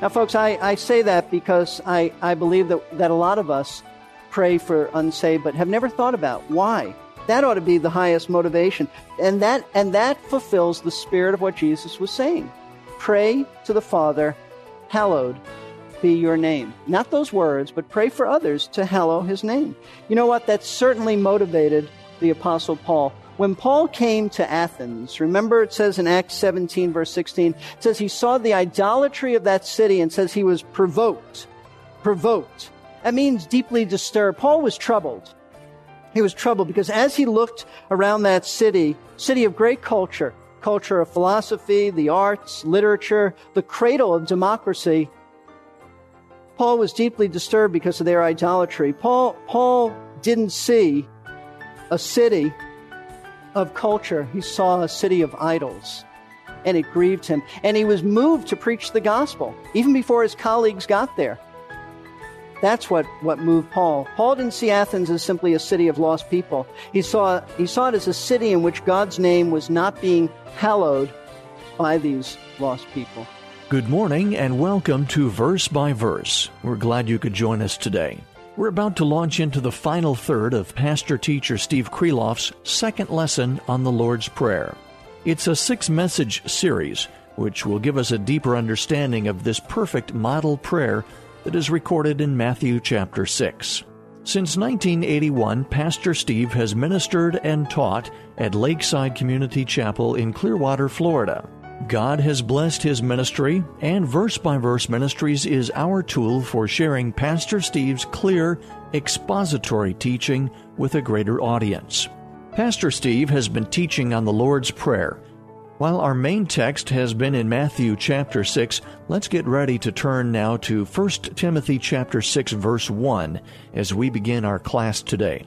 Now, folks, I, I say that because I, I believe that, that a lot of us pray for unsaved but have never thought about why. That ought to be the highest motivation. And that, and that fulfills the spirit of what Jesus was saying. Pray to the Father, hallowed be your name. Not those words, but pray for others to hallow his name. You know what? That certainly motivated the Apostle Paul. When Paul came to Athens, remember it says in Acts 17, verse 16, it says he saw the idolatry of that city and says he was provoked. Provoked. That means deeply disturbed. Paul was troubled. He was troubled because as he looked around that city, city of great culture, culture of philosophy, the arts, literature, the cradle of democracy, Paul was deeply disturbed because of their idolatry. Paul, Paul didn't see a city of culture, he saw a city of idols. And it grieved him. And he was moved to preach the gospel, even before his colleagues got there. That's what, what moved Paul. Paul didn't see Athens as simply a city of lost people. He saw, he saw it as a city in which God's name was not being hallowed by these lost people. Good morning and welcome to Verse by Verse. We're glad you could join us today. We're about to launch into the final third of pastor teacher Steve Kreloff's second lesson on the Lord's Prayer. It's a six message series which will give us a deeper understanding of this perfect model prayer that is recorded in Matthew chapter 6. Since 1981, Pastor Steve has ministered and taught at Lakeside Community Chapel in Clearwater, Florida. God has blessed his ministry, and Verse by Verse Ministries is our tool for sharing Pastor Steve's clear, expository teaching with a greater audience. Pastor Steve has been teaching on the Lord's Prayer. While our main text has been in Matthew chapter 6, let's get ready to turn now to 1 Timothy chapter 6 verse 1 as we begin our class today.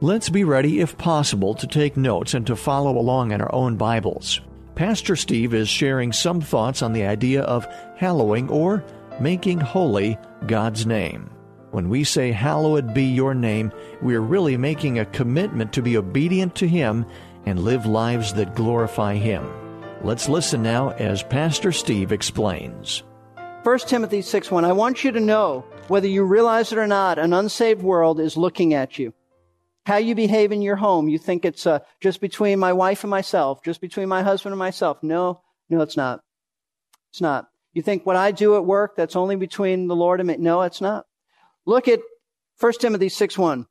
Let's be ready if possible to take notes and to follow along in our own Bibles. Pastor Steve is sharing some thoughts on the idea of hallowing or making holy God's name. When we say, Hallowed be your name, we are really making a commitment to be obedient to Him and live lives that glorify Him. Let's listen now as Pastor Steve explains. 1 Timothy 6 1. I want you to know, whether you realize it or not, an unsaved world is looking at you. How you behave in your home, you think it's uh, just between my wife and myself, just between my husband and myself. No, no, it's not. It's not. You think what I do at work, that's only between the Lord and me. No, it's not. Look at 1 Timothy 6 1.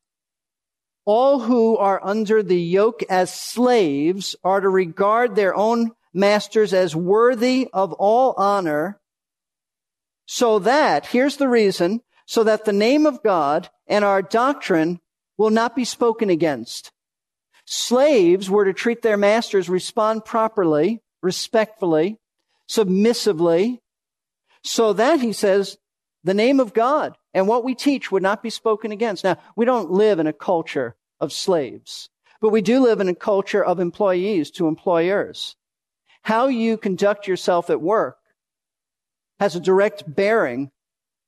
All who are under the yoke as slaves are to regard their own masters as worthy of all honor, so that, here's the reason, so that the name of God and our doctrine will not be spoken against. Slaves were to treat their masters, respond properly, respectfully, submissively, so that, he says, the name of God and what we teach would not be spoken against. Now, we don't live in a culture of slaves, but we do live in a culture of employees to employers. How you conduct yourself at work has a direct bearing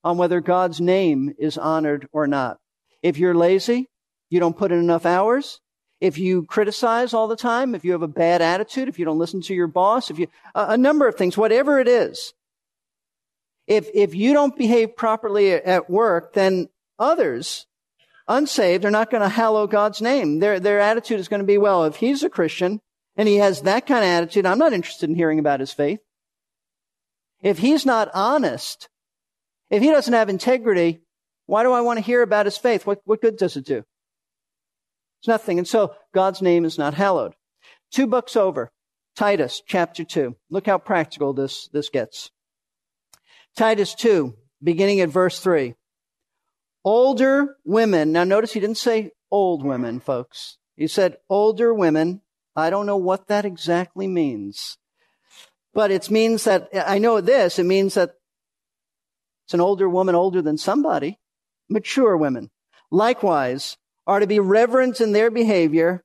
on whether God's name is honored or not. If you're lazy, you don't put in enough hours, if you criticize all the time, if you have a bad attitude, if you don't listen to your boss, if you, a, a number of things, whatever it is, if, if you don't behave properly at work, then others, unsaved, are not going to hallow God's name. Their, their attitude is going to be, well, if he's a Christian and he has that kind of attitude, I'm not interested in hearing about his faith. If he's not honest, if he doesn't have integrity, why do I want to hear about his faith? What, what good does it do? It's nothing. And so God's name is not hallowed. Two books over. Titus chapter 2. Look how practical this, this gets. Titus 2, beginning at verse 3. Older women. Now notice he didn't say old women, folks. He said older women. I don't know what that exactly means. But it means that, I know this, it means that It's an older woman, older than somebody. Mature women, likewise, are to be reverent in their behavior,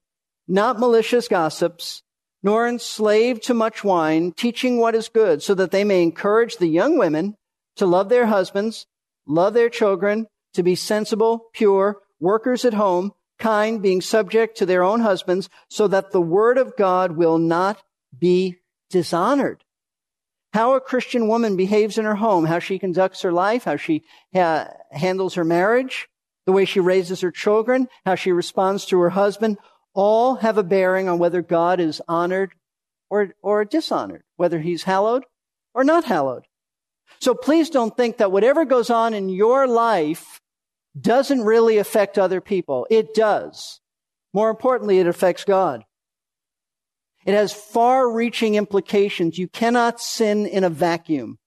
not malicious gossips, nor enslaved to much wine, teaching what is good, so that they may encourage the young women to love their husbands, love their children, to be sensible, pure, workers at home, kind, being subject to their own husbands, so that the word of God will not be dishonored. How a Christian woman behaves in her home, how she conducts her life, how she ha- handles her marriage, the way she raises her children, how she responds to her husband, all have a bearing on whether God is honored or, or dishonored, whether he's hallowed or not hallowed. So please don't think that whatever goes on in your life doesn't really affect other people. It does. More importantly, it affects God. It has far reaching implications. You cannot sin in a vacuum.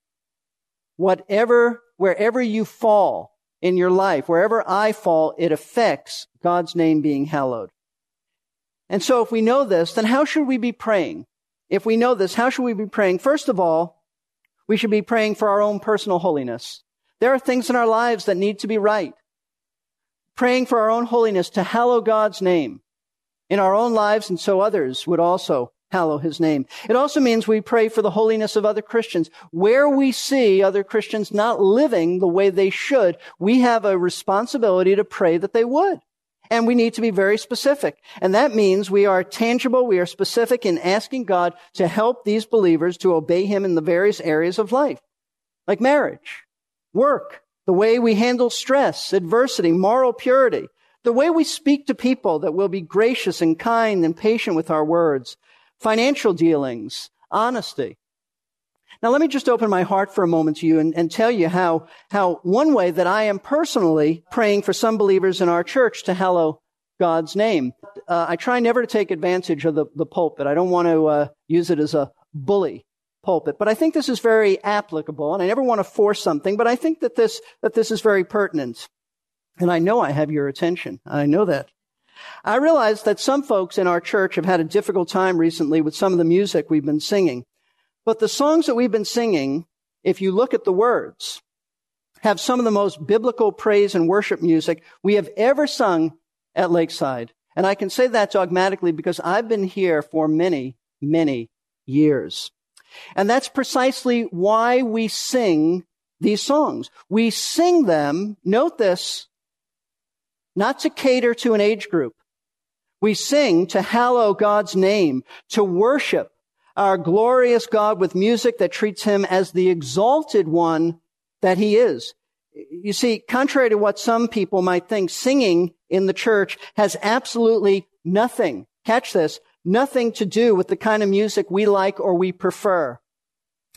Whatever, wherever you fall in your life, wherever I fall, it affects God's name being hallowed. And so if we know this, then how should we be praying? If we know this, how should we be praying? First of all, we should be praying for our own personal holiness. There are things in our lives that need to be right. Praying for our own holiness to hallow God's name in our own lives and so others would also hallow his name. It also means we pray for the holiness of other Christians. Where we see other Christians not living the way they should, we have a responsibility to pray that they would. And we need to be very specific. And that means we are tangible, we are specific in asking God to help these believers to obey Him in the various areas of life, like marriage, work, the way we handle stress, adversity, moral purity, the way we speak to people that will be gracious and kind and patient with our words, financial dealings, honesty. Now, let me just open my heart for a moment to you and, and, tell you how, how one way that I am personally praying for some believers in our church to hallow God's name. Uh, I try never to take advantage of the, the pulpit. I don't want to uh, use it as a bully pulpit, but I think this is very applicable, and I never want to force something, but I think that this that this is very pertinent, and I know I have your attention. I know that. I realize that some folks in our church have had a difficult time recently with some of the music we've been singing. But the songs that we've been singing, if you look at the words, have some of the most biblical praise and worship music we have ever sung at Lakeside. And I can say that dogmatically because I've been here for many, many years. And that's precisely why we sing these songs. We sing them, note this, not to cater to an age group. We sing to hallow God's name, to worship our glorious God with music that treats him as the exalted one that he is. You see, contrary to what some people might think, singing in the church has absolutely nothing, catch this, nothing to do with the kind of music we like or we prefer.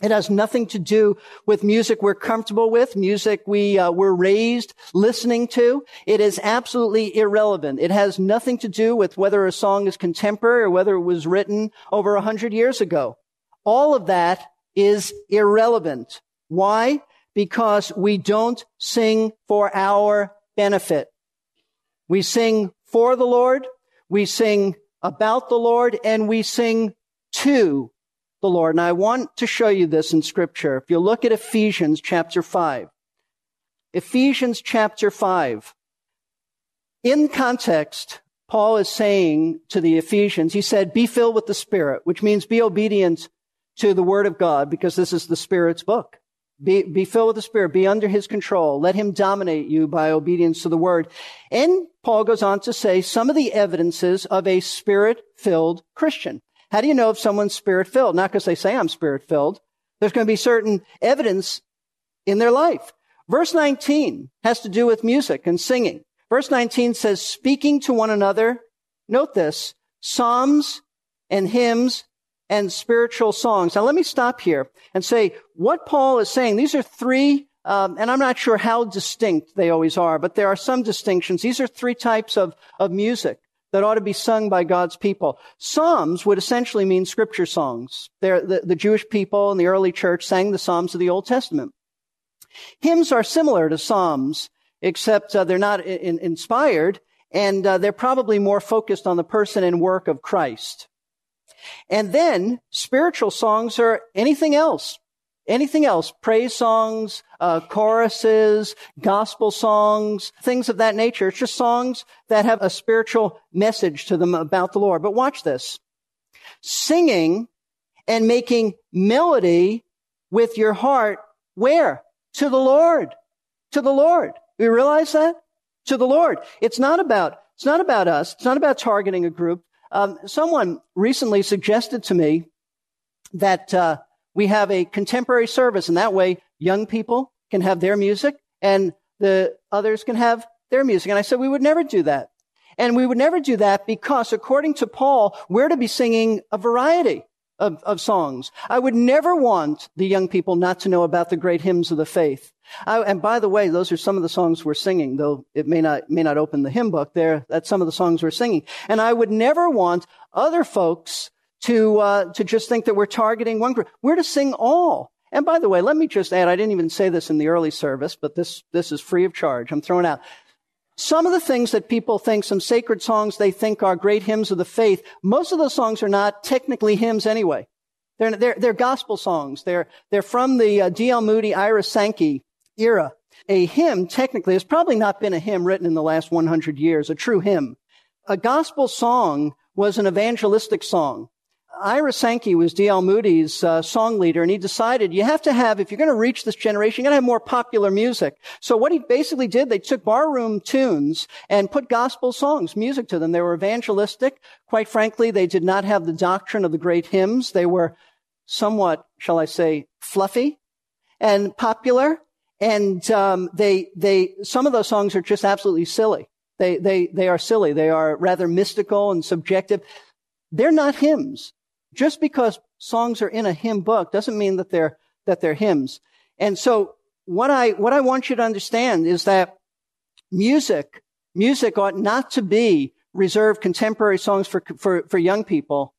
It has nothing to do with music we're comfortable with, music we uh, were raised listening to. It is absolutely irrelevant. It has nothing to do with whether a song is contemporary or whether it was written over a hundred years ago. All of that is irrelevant. Why? Because we don't sing for our benefit. We sing for the Lord, we sing about the Lord, and we sing to the Lord. And I want to show you this in scripture. If you look at Ephesians chapter 5, Ephesians chapter 5, in context, Paul is saying to the Ephesians, he said, be filled with the Spirit, which means be obedient to the Word of God because this is the Spirit's book. Be, be filled with the Spirit. Be under His control. Let Him dominate you by obedience to the Word. And Paul goes on to say some of the evidences of a Spirit-filled Christian. How do you know if someone's spirit filled? Not because they say I'm spirit filled. There's going to be certain evidence in their life. Verse 19 has to do with music and singing. Verse 19 says, speaking to one another. Note this, psalms and hymns and spiritual songs. Now let me stop here and say what Paul is saying. These are three um, and I'm not sure how distinct they always are, but there are some distinctions. These are three types of, of music that ought to be sung by God's people. Psalms would essentially mean scripture songs. The, the, Jewish people in the early church sang the Psalms of the Old Testament. Hymns are similar to Psalms, except uh, they're not in, inspired, and uh, they're probably more focused on the person and work of Christ. And then spiritual songs are anything else. Anything else, praise songs, uh, choruses, gospel songs, things of that nature. It's just songs that have a spiritual message to them about the Lord. But watch this. Singing and making melody with your heart, where? To the Lord. To the Lord. You realize that? To the Lord. It's not about, it's not about us. It's not about targeting a group. Um, someone recently suggested to me that, uh, we have a contemporary service and that way young people can have their music and the others can have their music. And I said we would never do that. And we would never do that because according to Paul, we're to be singing a variety of, of songs. I would never want the young people not to know about the great hymns of the faith. I, and by the way, those are some of the songs we're singing, though it may not, may not open the hymn book there. That's some of the songs we're singing. And I would never want other folks to, uh, to just think that we're targeting one group. We're to sing all. And by the way, let me just add, I didn't even say this in the early service, but this, this is free of charge. I'm throwing out. Some of the things that people think, some sacred songs they think are great hymns of the faith, most of those songs are not technically hymns anyway. They're, they're, they're gospel songs. They're, they're from the uh, D.L. Moody, Ira Sankey era. A hymn, technically, has probably not been a hymn written in the last 100 years, a true hymn. A gospel song was an evangelistic song. Ira Sankey was D.L. Moody's uh, song leader, and he decided you have to have, if you're going to reach this generation, you're going to have more popular music. So what he basically did, they took barroom tunes and put gospel songs, music to them. They were evangelistic. Quite frankly, they did not have the doctrine of the great hymns. They were somewhat, shall I say, fluffy and popular. And um, they, they, some of those songs are just absolutely silly. They, they, they are silly. They are rather mystical and subjective. They're not hymns. Just because songs are in a hymn book doesn't mean that they're, that they're hymns. And so what I, what I want you to understand is that music, music ought not to be reserved contemporary songs for, for, for young people.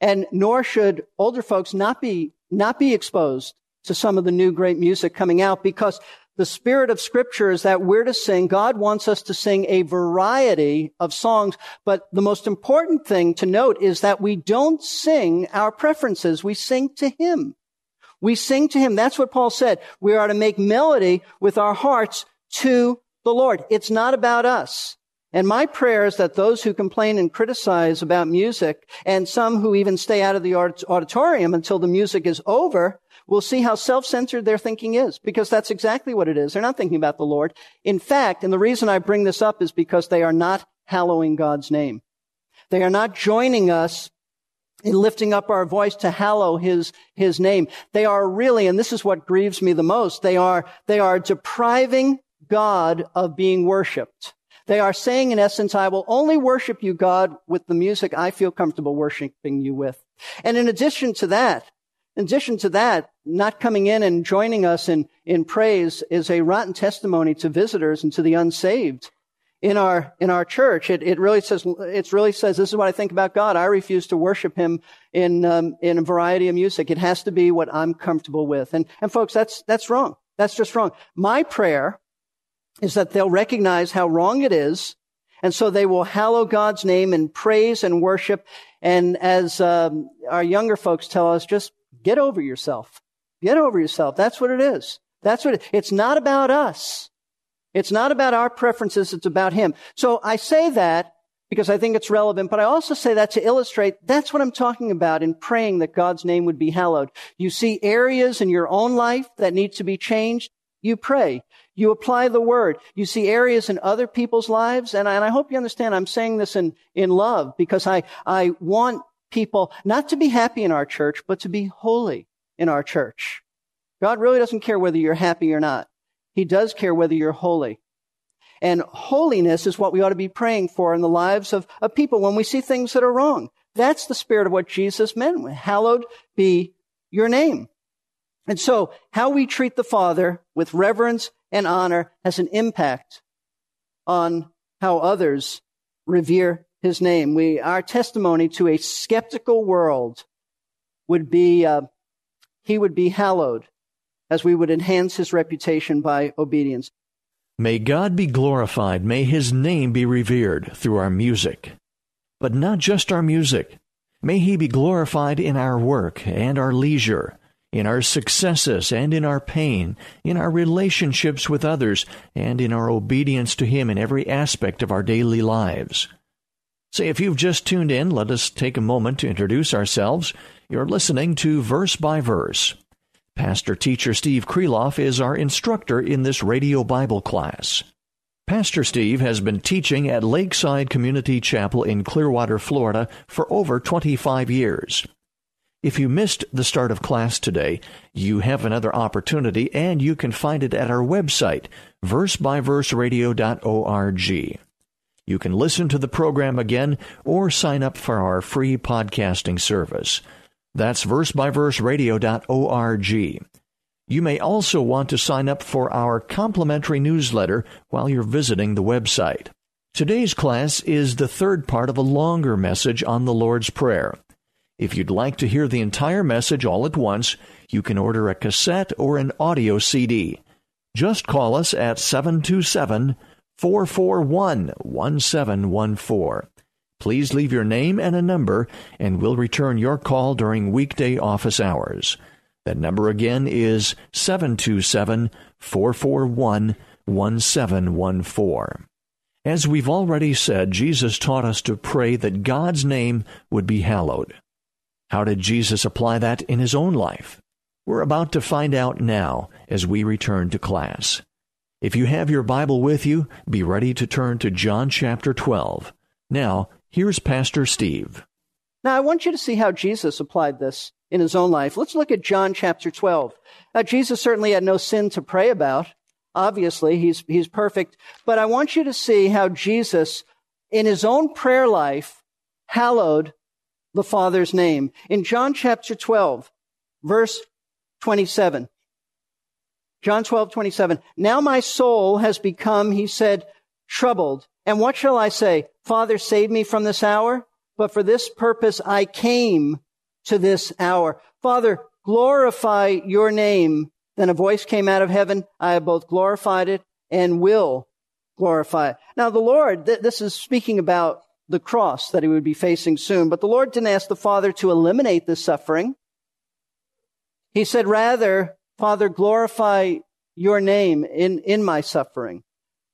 And nor should older folks not be, not be exposed to some of the new great music coming out because the spirit of scripture is that we're to sing. God wants us to sing a variety of songs. But the most important thing to note is that we don't sing our preferences. We sing to Him. We sing to Him. That's what Paul said. We are to make melody with our hearts to the Lord. It's not about us. And my prayer is that those who complain and criticize about music and some who even stay out of the auditorium until the music is over we'll see how self-centered their thinking is because that's exactly what it is. They're not thinking about the Lord. In fact, and the reason I bring this up is because they are not hallowing God's name. They are not joining us in lifting up our voice to hallow his, his name. They are really, and this is what grieves me the most, they are, they are depriving God of being worshiped. They are saying in essence, I will only worship you, God, with the music I feel comfortable worshiping you with. And in addition to that, in addition to that, not coming in and joining us in, in praise is a rotten testimony to visitors and to the unsaved in our in our church. It, it really says it really says this is what I think about God. I refuse to worship Him in um, in a variety of music. It has to be what I'm comfortable with. And and folks, that's that's wrong. That's just wrong. My prayer is that they'll recognize how wrong it is, and so they will hallow God's name in praise and worship. And as um, our younger folks tell us, just Get over yourself. Get over yourself. That's what it is. That's what it, it's not about us. It's not about our preferences. It's about Him. So I say that because I think it's relevant, but I also say that to illustrate that's what I'm talking about in praying that God's name would be hallowed. You see areas in your own life that need to be changed. You pray. You apply the word. You see areas in other people's lives. And I, and I hope you understand I'm saying this in, in love because I, I want people not to be happy in our church, but to be holy in our church. God really doesn't care whether you're happy or not. He does care whether you're holy. And holiness is what we ought to be praying for in the lives of, of people when we see things that are wrong. That's the spirit of what Jesus meant. Hallowed be your name. And so how we treat the Father with reverence and honor has an impact on how others revere his name. We, our testimony to a skeptical world would be, uh, he would be hallowed as we would enhance his reputation by obedience. May God be glorified. May his name be revered through our music. But not just our music. May he be glorified in our work and our leisure, in our successes and in our pain, in our relationships with others, and in our obedience to Him in every aspect of our daily lives. Say, if you've just tuned in, let us take a moment to introduce ourselves. You're listening to Verse by Verse. Pastor teacher Steve Kreloff is our instructor in this radio Bible class. Pastor Steve has been teaching at Lakeside Community Chapel in Clearwater, Florida for over 25 years. If you missed the start of class today, you have another opportunity and you can find it at our website, versebyverseradio.org. You can listen to the program again or sign up for our free podcasting service. That's versebyverseradio.org. You may also want to sign up for our complimentary newsletter while you're visiting the website. Today's class is the third part of a longer message on the Lord's Prayer. If you'd like to hear the entire message all at once, you can order a cassette or an audio CD. Just call us at 727 441 1714. Please leave your name and a number, and we'll return your call during weekday office hours. That number again is 727 441 1714. As we've already said, Jesus taught us to pray that God's name would be hallowed. How did Jesus apply that in his own life? We're about to find out now as we return to class. If you have your Bible with you, be ready to turn to John chapter 12. Now, here's Pastor Steve. Now, I want you to see how Jesus applied this in his own life. Let's look at John chapter 12. Now, Jesus certainly had no sin to pray about. Obviously, he's, he's perfect. But I want you to see how Jesus, in his own prayer life, hallowed the Father's name. In John chapter 12, verse 27. John 12, 27. Now my soul has become, he said, troubled. And what shall I say? Father, save me from this hour. But for this purpose I came to this hour. Father, glorify your name. Then a voice came out of heaven. I have both glorified it and will glorify it. Now the Lord, th- this is speaking about the cross that he would be facing soon. But the Lord didn't ask the Father to eliminate the suffering. He said, rather, Father, glorify your name in, in my suffering.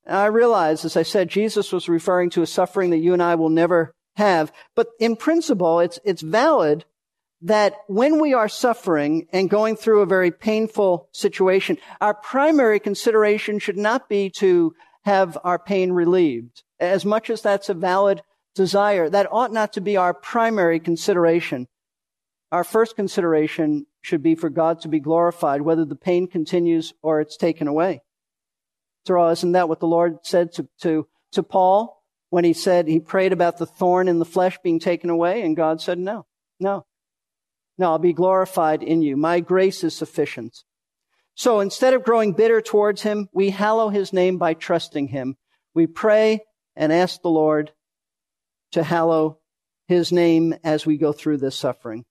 And I realize, as I said, Jesus was referring to a suffering that you and I will never have. But in principle, it's, it's valid that when we are suffering and going through a very painful situation, our primary consideration should not be to have our pain relieved. As much as that's a valid desire, that ought not to be our primary consideration. Our first consideration should be for God to be glorified, whether the pain continues or it's taken away. After all, isn't that what the Lord said to, to, to Paul when he said he prayed about the thorn in the flesh being taken away? And God said, no, no. No, I'll be glorified in you. My grace is sufficient. So instead of growing bitter towards him, we hallow his name by trusting him. We pray and ask the Lord to hallow his name as we go through this suffering.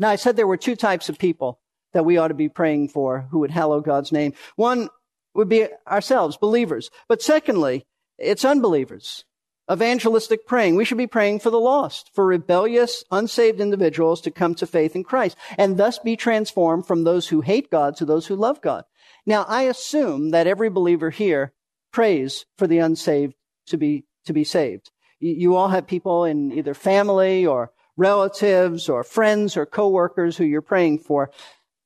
Now, I said there were two types of people that we ought to be praying for who would hallow God's name. One would be ourselves, believers. But secondly, it's unbelievers evangelistic praying. We should be praying for the lost, for rebellious, unsaved individuals to come to faith in Christ and thus be transformed from those who hate God to those who love God. Now, I assume that every believer here prays for the unsaved to be, to be saved. You, all have people in either family or relatives or friends or coworkers who you're praying for.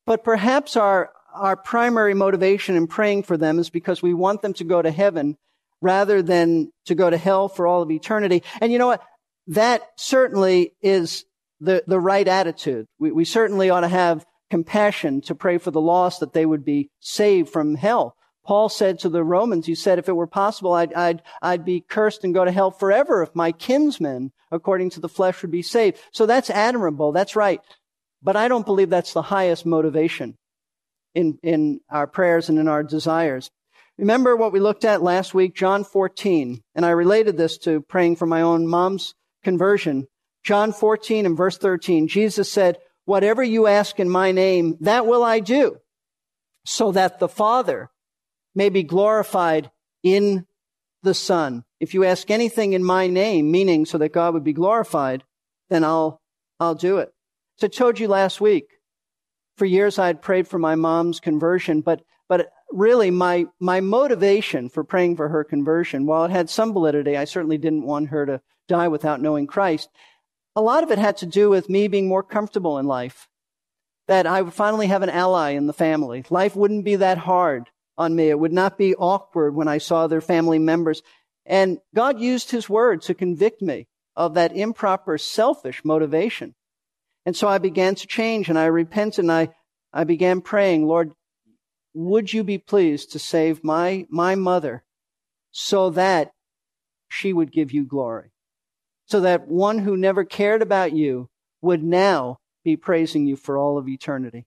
But perhaps our, our primary motivation in praying for them is because we want them to go to heaven rather than to go to hell for all of eternity. And you know what? That certainly is the, the right attitude. We, we certainly ought to have compassion to pray for the lost that they would be saved from hell. Paul said to the Romans, he said, if it were possible, I'd, I'd, I'd be cursed and go to hell forever if my kinsmen, according to the flesh, would be saved. So that's admirable. That's right. But I don't believe that's the highest motivation in, in our prayers and in our desires. Remember what we looked at last week, John 14, and I related this to praying for my own mom's conversion. John 14 and verse 13, Jesus said, whatever you ask in my name, that will I do, so that the Father may be glorified in the Son. If you ask anything in my name, meaning so that God would be glorified, then I'll, I'll do it. So I told you last week, for years I had prayed for my mom's conversion, but, but really my, my motivation for praying for her conversion, while it had some validity, I certainly didn't want her to die without knowing Christ. A lot of it had to do with me being more comfortable in life. That I would finally have an ally in the family. Life wouldn't be that hard on me. It would not be awkward when I saw their family members. And God used his word to convict me of that improper, selfish motivation. And so I began to change and I repented and I, I began praying, Lord, would you be pleased to save my, my mother so that she would give you glory? So that one who never cared about you would now be praising you for all of eternity.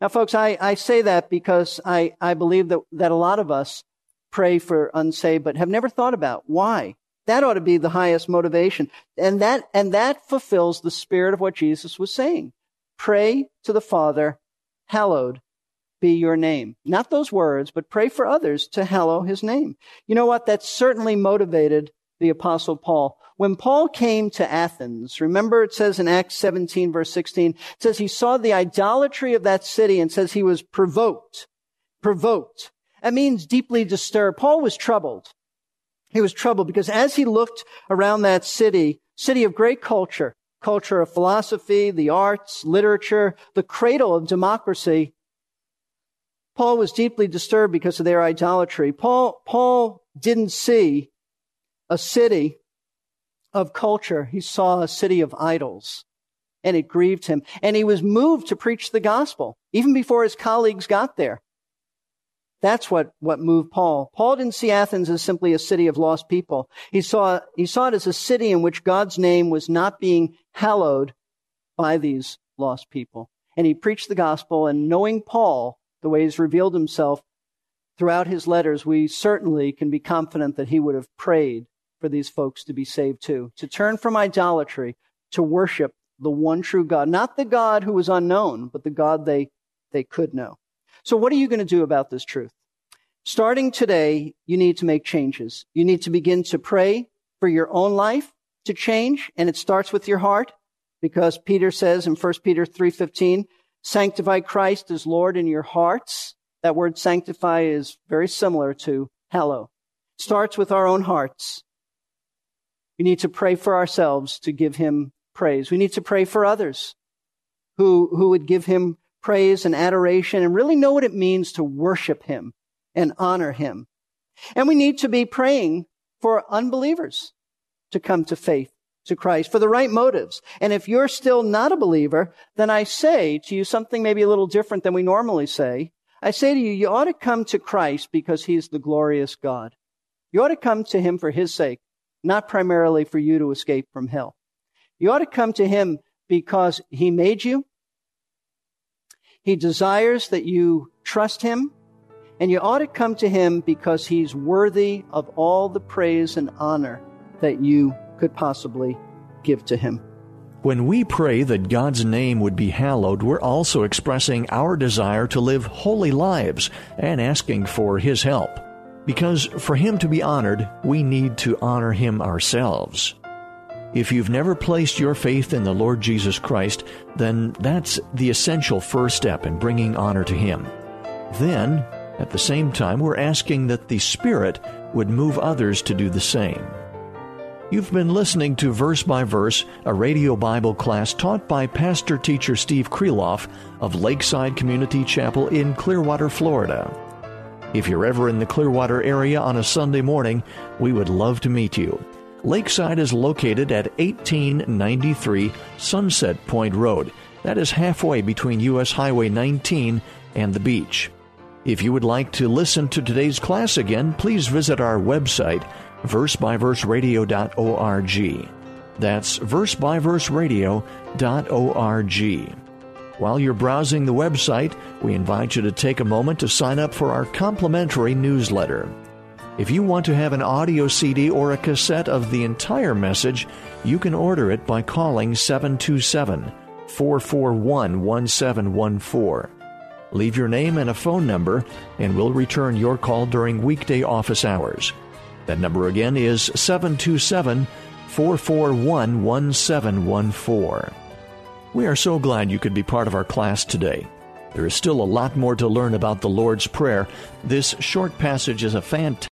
Now, folks, I, I say that because I, I believe that, that a lot of us pray for unsaved, but have never thought about why. That ought to be the highest motivation. And that, and that fulfills the spirit of what Jesus was saying. Pray to the Father, hallowed be your name. Not those words, but pray for others to hallow his name. You know what? That certainly motivated the apostle Paul. When Paul came to Athens, remember it says in Acts 17 verse 16, it says he saw the idolatry of that city and says he was provoked. Provoked. That means deeply disturbed. Paul was troubled. He was troubled because as he looked around that city, city of great culture, culture of philosophy, the arts, literature, the cradle of democracy, Paul was deeply disturbed because of their idolatry. Paul, Paul didn't see a city of culture. He saw a city of idols and it grieved him. And he was moved to preach the gospel even before his colleagues got there. That's what, what moved Paul. Paul didn't see Athens as simply a city of lost people. He saw, he saw it as a city in which God's name was not being hallowed by these lost people. And he preached the gospel and knowing Paul, the way he's revealed himself throughout his letters, we certainly can be confident that he would have prayed for these folks to be saved too, to turn from idolatry, to worship the one true God, not the God who was unknown, but the God they, they could know. So what are you going to do about this truth? Starting today, you need to make changes. You need to begin to pray for your own life to change, and it starts with your heart, because Peter says in 1 Peter 3:15, sanctify Christ as Lord in your hearts. That word sanctify is very similar to hallow. Starts with our own hearts. We need to pray for ourselves to give him praise. We need to pray for others who, who would give him praise and adoration and really know what it means to worship him and honor him. And we need to be praying for unbelievers to come to faith to Christ for the right motives. And if you're still not a believer, then I say to you something maybe a little different than we normally say. I say to you, you ought to come to Christ because he's the glorious God. You ought to come to him for his sake not primarily for you to escape from hell. You ought to come to him because he made you. He desires that you trust him. And you ought to come to him because he's worthy of all the praise and honor that you could possibly give to him. When we pray that God's name would be hallowed, we're also expressing our desire to live holy lives and asking for his help. Because for Him to be honored, we need to honor Him ourselves. If you've never placed your faith in the Lord Jesus Christ, then that's the essential first step in bringing honor to Him. Then, at the same time, we're asking that the Spirit would move others to do the same. You've been listening to Verse by Verse, a radio Bible class taught by pastor teacher Steve Kreloff of Lakeside Community Chapel in Clearwater, Florida. If you're ever in the Clearwater area on a Sunday morning, we would love to meet you. Lakeside is located at 1893 Sunset Point Road. That is halfway between U.S. Highway 19 and the beach. If you would like to listen to today's class again, please visit our website, versebyverseradio.org. That's versebyverseradio.org. While you're browsing the website, we invite you to take a moment to sign up for our complimentary newsletter. If you want to have an audio CD or a cassette of the entire message, you can order it by calling 727 441 1714. Leave your name and a phone number, and we'll return your call during weekday office hours. That number again is 727 441 1714. We are so glad you could be part of our class today. There is still a lot more to learn about the Lord's Prayer. This short passage is a fantastic